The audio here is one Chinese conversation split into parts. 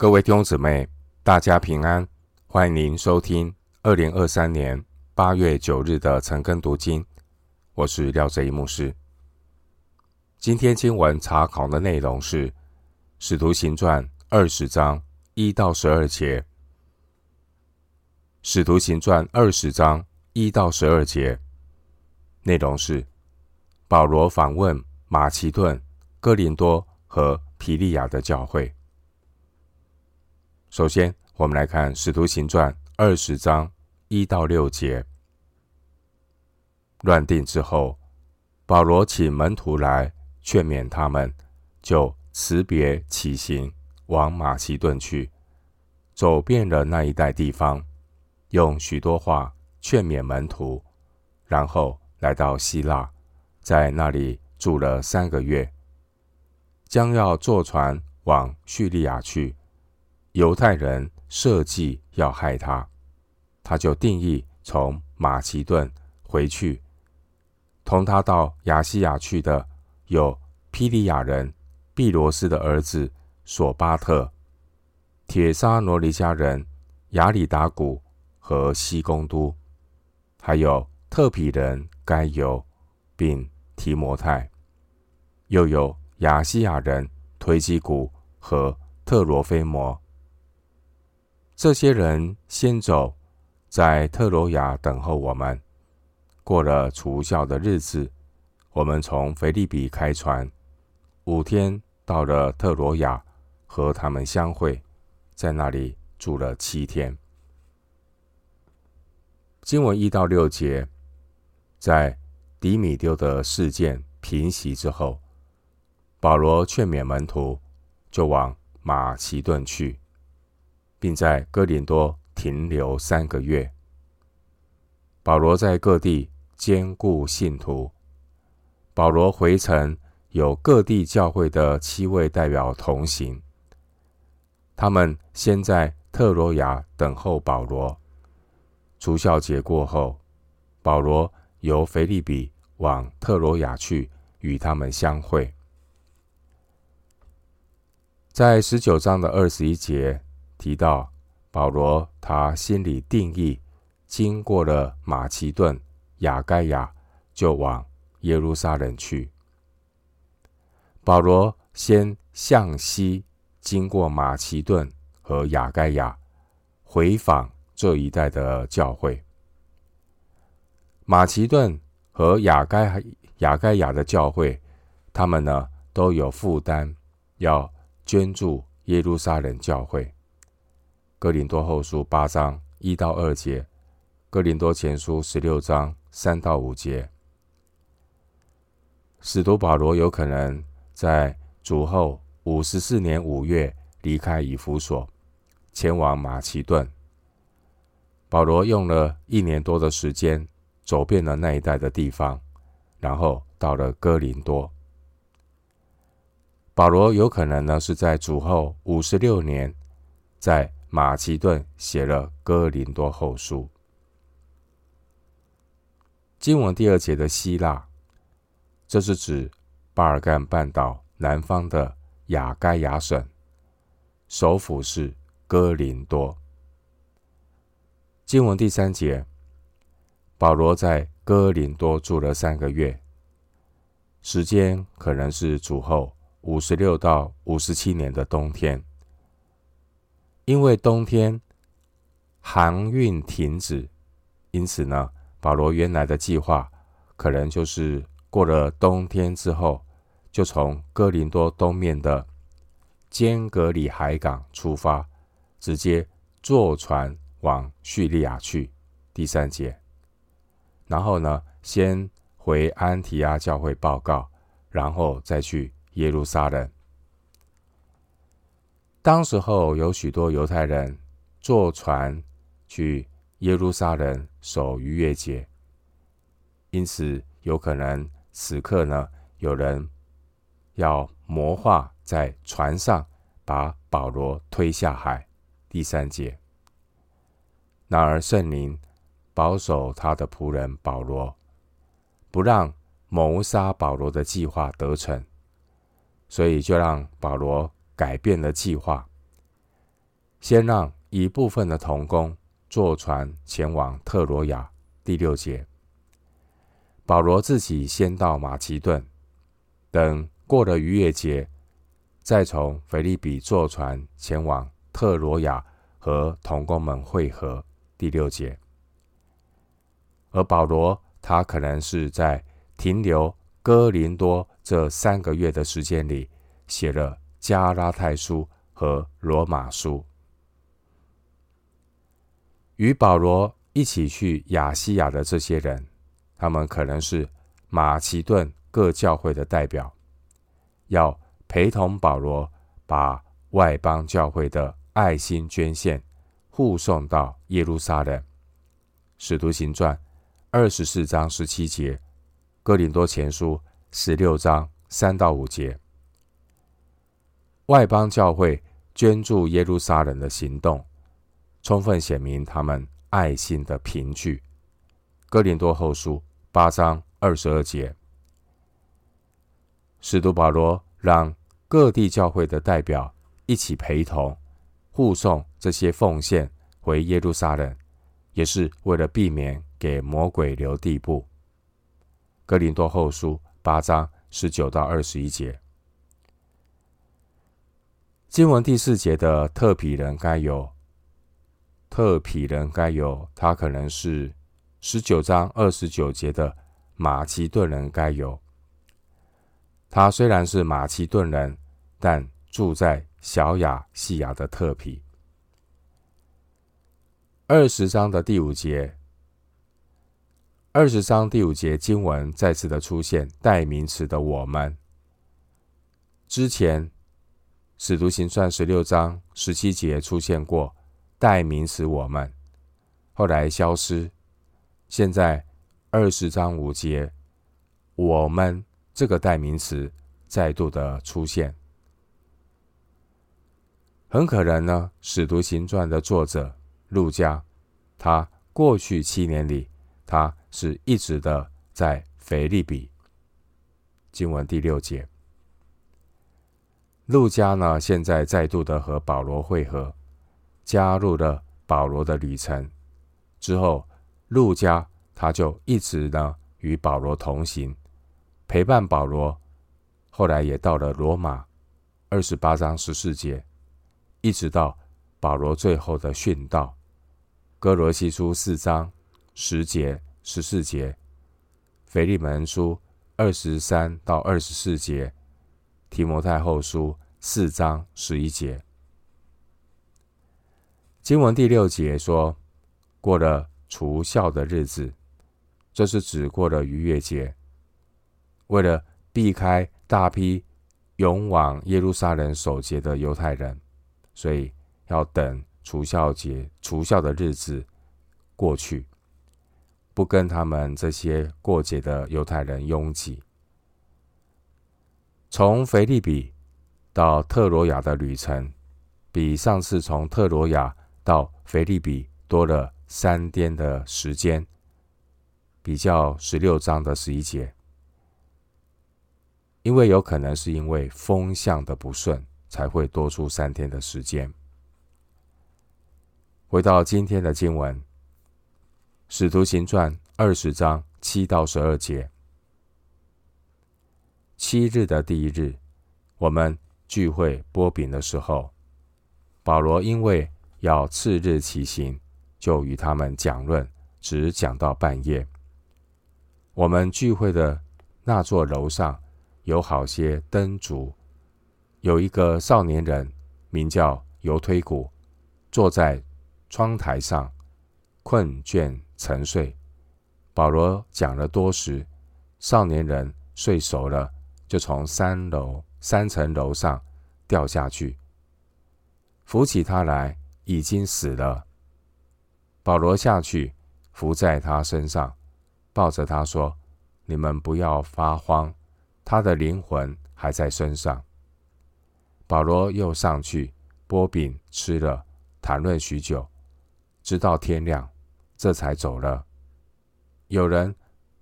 各位弟兄姊妹，大家平安！欢迎您收听二零二三年八月九日的晨更读经。我是廖哲一牧师。今天经文查考的内容是《使徒行传》二十章一到十二节，《使徒行传》二十章一到十二节内容是保罗访问马其顿、哥林多和皮利亚的教会。首先，我们来看《使徒行传》二十章一到六节。乱定之后，保罗请门徒来劝勉他们，就辞别起行，往马其顿去，走遍了那一带地方，用许多话劝勉门徒，然后来到希腊，在那里住了三个月，将要坐船往叙利亚去。犹太人设计要害他，他就定义从马其顿回去。同他到亚细亚去的有庇利亚人毕罗斯的儿子索巴特、帖撒罗尼迦人亚里达古和西贡都，还有特庇人该犹，并提摩太，又有亚细亚人推基古和特罗菲摩。这些人先走，在特罗亚等候我们。过了除酵的日子，我们从腓立比开船，五天到了特罗亚，和他们相会，在那里住了七天。经文一到六节，在底米丢的事件平息之后，保罗劝勉门徒，就往马其顿去。并在哥林多停留三个月。保罗在各地兼顾信徒。保罗回程，有各地教会的七位代表同行。他们先在特罗亚等候保罗。除酵节过后，保罗由腓立比往特罗亚去，与他们相会。在十九章的二十一节。提到保罗，他心里定义，经过了马其顿、亚该亚，就往耶路撒冷去。保罗先向西经过马其顿和亚该亚，回访这一带的教会。马其顿和亚该亚该亚的教会，他们呢都有负担，要捐助耶路撒冷教会。哥林多后书八章一到二节，哥林多前书十六章三到五节。使徒保罗有可能在主后五十四年五月离开以弗所，前往马其顿。保罗用了一年多的时间，走遍了那一带的地方，然后到了哥林多。保罗有可能呢是在主后五十六年，在马其顿写了《哥林多后书》。经文第二节的希腊，这是指巴尔干半岛南方的雅该亚省，首府是哥林多。经文第三节，保罗在哥林多住了三个月，时间可能是主后五十六到五十七年的冬天。因为冬天航运停止，因此呢，保罗原来的计划可能就是过了冬天之后，就从哥林多东面的坚格里海港出发，直接坐船往叙利亚去。第三节，然后呢，先回安提阿教会报告，然后再去耶路撒冷。当时候有许多犹太人坐船去耶路撒冷守逾越节，因此有可能此刻呢，有人要谋划在船上把保罗推下海。第三节，然而圣灵保守他的仆人保罗，不让谋杀保罗的计划得逞，所以就让保罗。改变了计划，先让一部分的童工坐船前往特罗亚。第六节，保罗自己先到马其顿，等过了逾越节，再从腓立比坐船前往特罗亚和童工们会合。第六节，而保罗他可能是在停留哥林多这三个月的时间里，写了加拉太书和罗马书，与保罗。一起去亚细亚的这些人，他们可能是马其顿各教会的代表，要陪同保罗把外邦教会的爱心捐献护送到耶路撒冷。使徒行传二十四章十七节，哥林多前书十六章三到五节，外邦教会捐助耶路撒冷的行动，充分显明他们。爱心的凭据，《哥林多后书》八章二十二节，使徒保罗让各地教会的代表一起陪同护送这些奉献回耶路撒冷，也是为了避免给魔鬼留地步。《哥林多后书》八章十九到二十一节，经文第四节的特庇人该有。特庇人该有，他可能是十九章二十九节的马其顿人该有。他虽然是马其顿人，但住在小亚细亚的特庇。二十章的第五节，二十章第五节经文再次的出现代名词的我们。之前使徒行传十六章十七节出现过。代名词我们后来消失，现在二十章五节，我们这个代名词再度的出现，很可能呢，《使徒行传》的作者路加，他过去七年里，他是一直的在腓立比。经文第六节，路加呢，现在再度的和保罗会合。加入了保罗的旅程之后，路加他就一直呢与保罗同行，陪伴保罗。后来也到了罗马，二十八章十四节，一直到保罗最后的殉道。哥罗西书四章十节、十四节，腓利门书二十三到二十四节，提摩太后书四章十一节。经文第六节说：“过了除孝的日子，这是指过了逾越节。为了避开大批涌往耶路撒冷守节的犹太人，所以要等除孝节、除孝的日子过去，不跟他们这些过节的犹太人拥挤。从腓立比到特罗亚的旅程，比上次从特罗亚。”到腓立比多了三天的时间，比较十六章的十一节，因为有可能是因为风向的不顺，才会多出三天的时间。回到今天的经文，《使徒行传》二十章七到十二节，七日的第一日，我们聚会擘饼的时候，保罗因为要次日骑行，就与他们讲论，只讲到半夜。我们聚会的那座楼上有好些灯烛，有一个少年人名叫犹推古，坐在窗台上，困倦沉睡。保罗讲了多时，少年人睡熟了，就从三楼三层楼上掉下去，扶起他来。已经死了。保罗下去扶在他身上，抱着他说：“你们不要发慌，他的灵魂还在身上。”保罗又上去剥饼吃了，谈论许久，直到天亮，这才走了。有人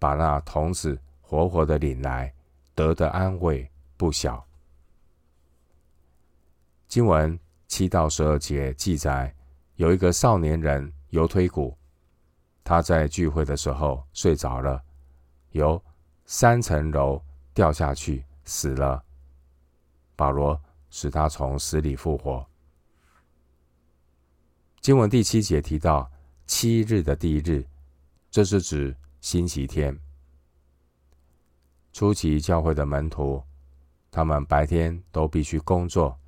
把那童子活活的领来，得的安慰不小。经文。七到十二节记载，有一个少年人犹推古，他在聚会的时候睡着了，由三层楼掉下去死了。保罗使他从死里复活。经文第七节提到七日的第一日，这是指星期天。初期教会的门徒，他们白天都必须工作，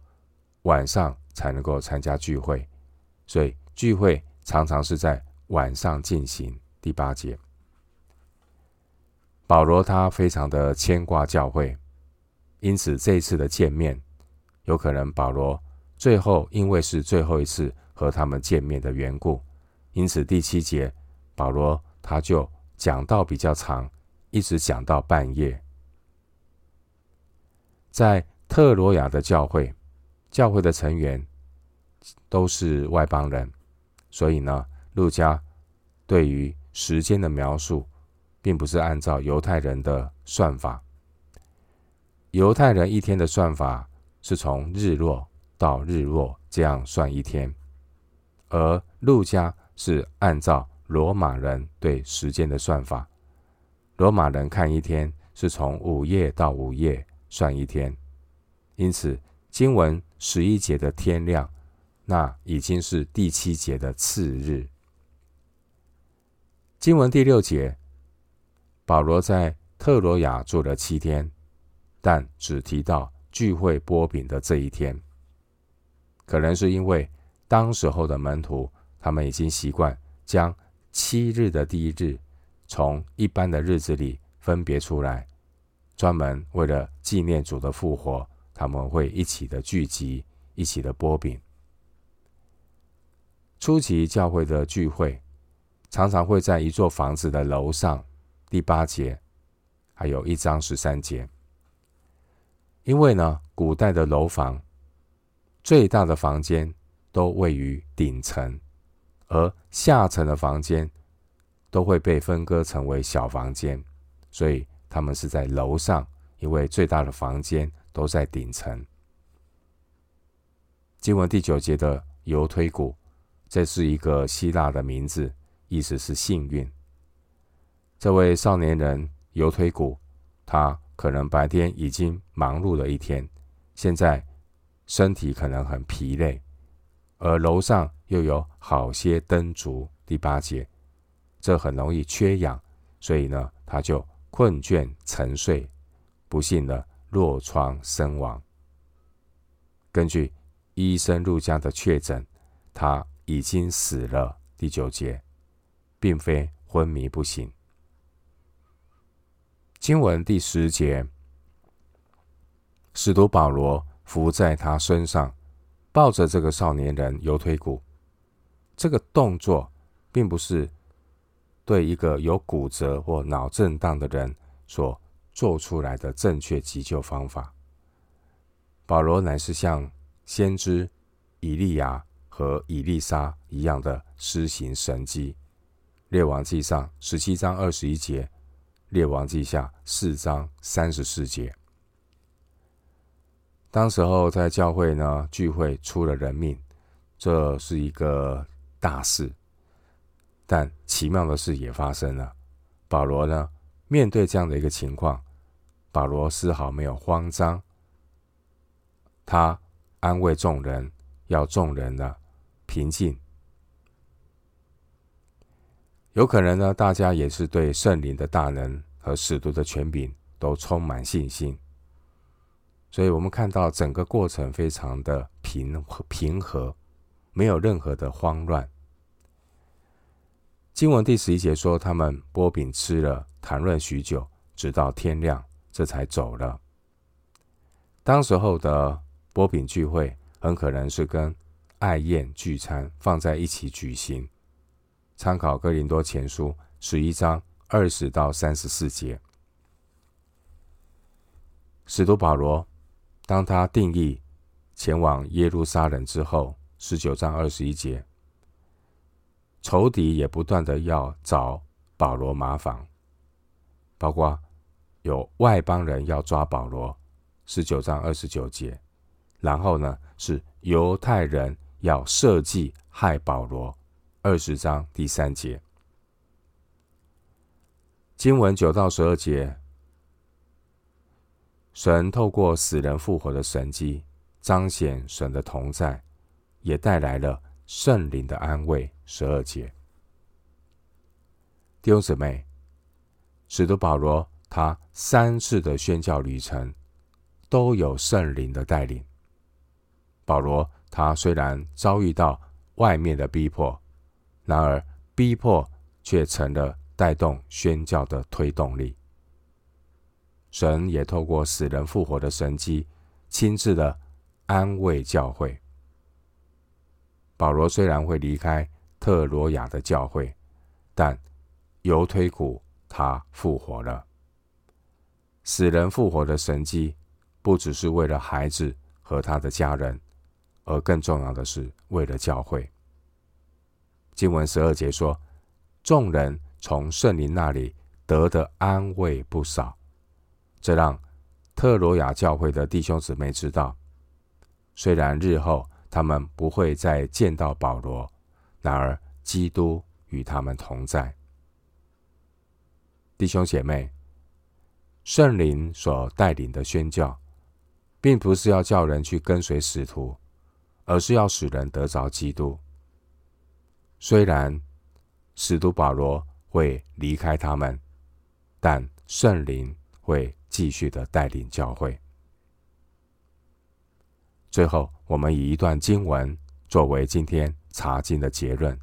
晚上才能够参加聚会，所以聚会常常是在晚上进行。第八节，保罗他非常的牵挂教会，因此这一次的见面，有可能保罗最后因为是最后一次。和他们见面的缘故，因此第七节保罗他就讲道比较长，一直讲到半夜。在特罗亚的教会，教会的成员都是外邦人，所以呢，路加对于时间的描述，并不是按照犹太人的算法。犹太人一天的算法是从日落到日落这样算一天。而路加是按照罗马人对时间的算法，罗马人看一天是从午夜到午夜算一天，因此经文十一节的天亮，那已经是第七节的次日。经文第六节，保罗在特罗亚住了七天，但只提到聚会波饼的这一天，可能是因为。当时候的门徒，他们已经习惯将七日的第一日从一般的日子里分别出来，专门为了纪念主的复活，他们会一起的聚集，一起的擘饼。初期教会的聚会常常会在一座房子的楼上，第八节，还有一章十三节，因为呢，古代的楼房最大的房间。都位于顶层，而下层的房间都会被分割成为小房间，所以他们是在楼上，因为最大的房间都在顶层。经文第九节的犹推古，这是一个希腊的名字，意思是幸运。这位少年人犹推古，他可能白天已经忙碌了一天，现在身体可能很疲累。而楼上又有好些灯烛，第八节，这很容易缺氧，所以呢，他就困倦沉睡，不幸的落床身亡。根据医生入家的确诊，他已经死了，第九节，并非昏迷不醒。经文第十节，使徒保罗伏在他身上。抱着这个少年人犹推骨，这个动作并不是对一个有骨折或脑震荡的人所做出来的正确急救方法。保罗乃是像先知以利亚和以利沙一样的施行神迹。列王记上十七章二十一节，列王记下四章三十四节。当时候在教会呢聚会出了人命，这是一个大事。但奇妙的事也发生了。保罗呢面对这样的一个情况，保罗丝毫没有慌张，他安慰众人，要众人呢平静。有可能呢，大家也是对圣灵的大能和使徒的权柄都充满信心。所以我们看到整个过程非常的平平和，没有任何的慌乱。经文第十一节说，他们波饼吃了，谈论许久，直到天亮，这才走了。当时候的波饼聚会很可能是跟爱宴聚餐放在一起举行。参考哥林多前书十一章二十到三十四节，使徒保罗。当他定义前往耶路撒冷之后，十九章二十一节，仇敌也不断的要找保罗麻烦，包括有外邦人要抓保罗，十九章二十九节，然后呢，是犹太人要设计害保罗。二十章第三节，经文九到十二节，神透过死人复活的神迹，彰显神的同在，也带来了圣灵的安慰。十二节，弟兄姊妹，使徒保罗他三次的宣教旅程都有圣灵的带领。保罗他虽然遭遇到外面的逼迫，然而逼迫却成了带动宣教的推动力。神也透过死人复活的神迹，亲自的安慰教会。保罗虽然会离开特罗亚的教会，但犹推古他复活了。死人复活的神迹，不只是为了孩子和他的家人。而更重要的是，为了教会。经文十二节说，众人从圣灵那里得的安慰不少，这让特罗亚教会的弟兄姊妹知道，虽然日后他们不会再见到保罗，然而基督与他们同在。弟兄姐妹，圣灵所带领的宣教，并不是要叫人去跟随使徒。而是要使人得着基督。虽然使徒保罗会离开他们，但圣灵会继续的带领教会。最后，我们以一段经文作为今天查经的结论：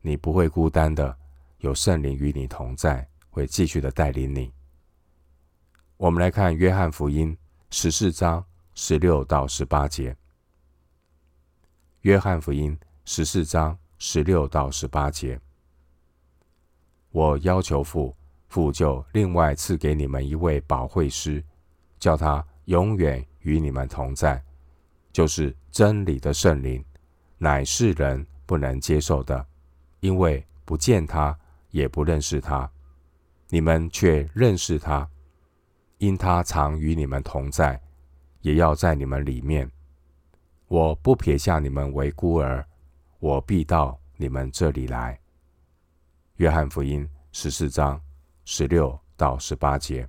你不会孤单的，有圣灵与你同在，会继续的带领你。我们来看约翰福音十四章十六到十八节。约翰福音十四章十六到十八节：我要求父，父就另外赐给你们一位保惠师，叫他永远与你们同在，就是真理的圣灵，乃世人不能接受的，因为不见他，也不认识他。你们却认识他，因他常与你们同在，也要在你们里面。我不撇下你们为孤儿，我必到你们这里来。约翰福音十四章十六到十八节。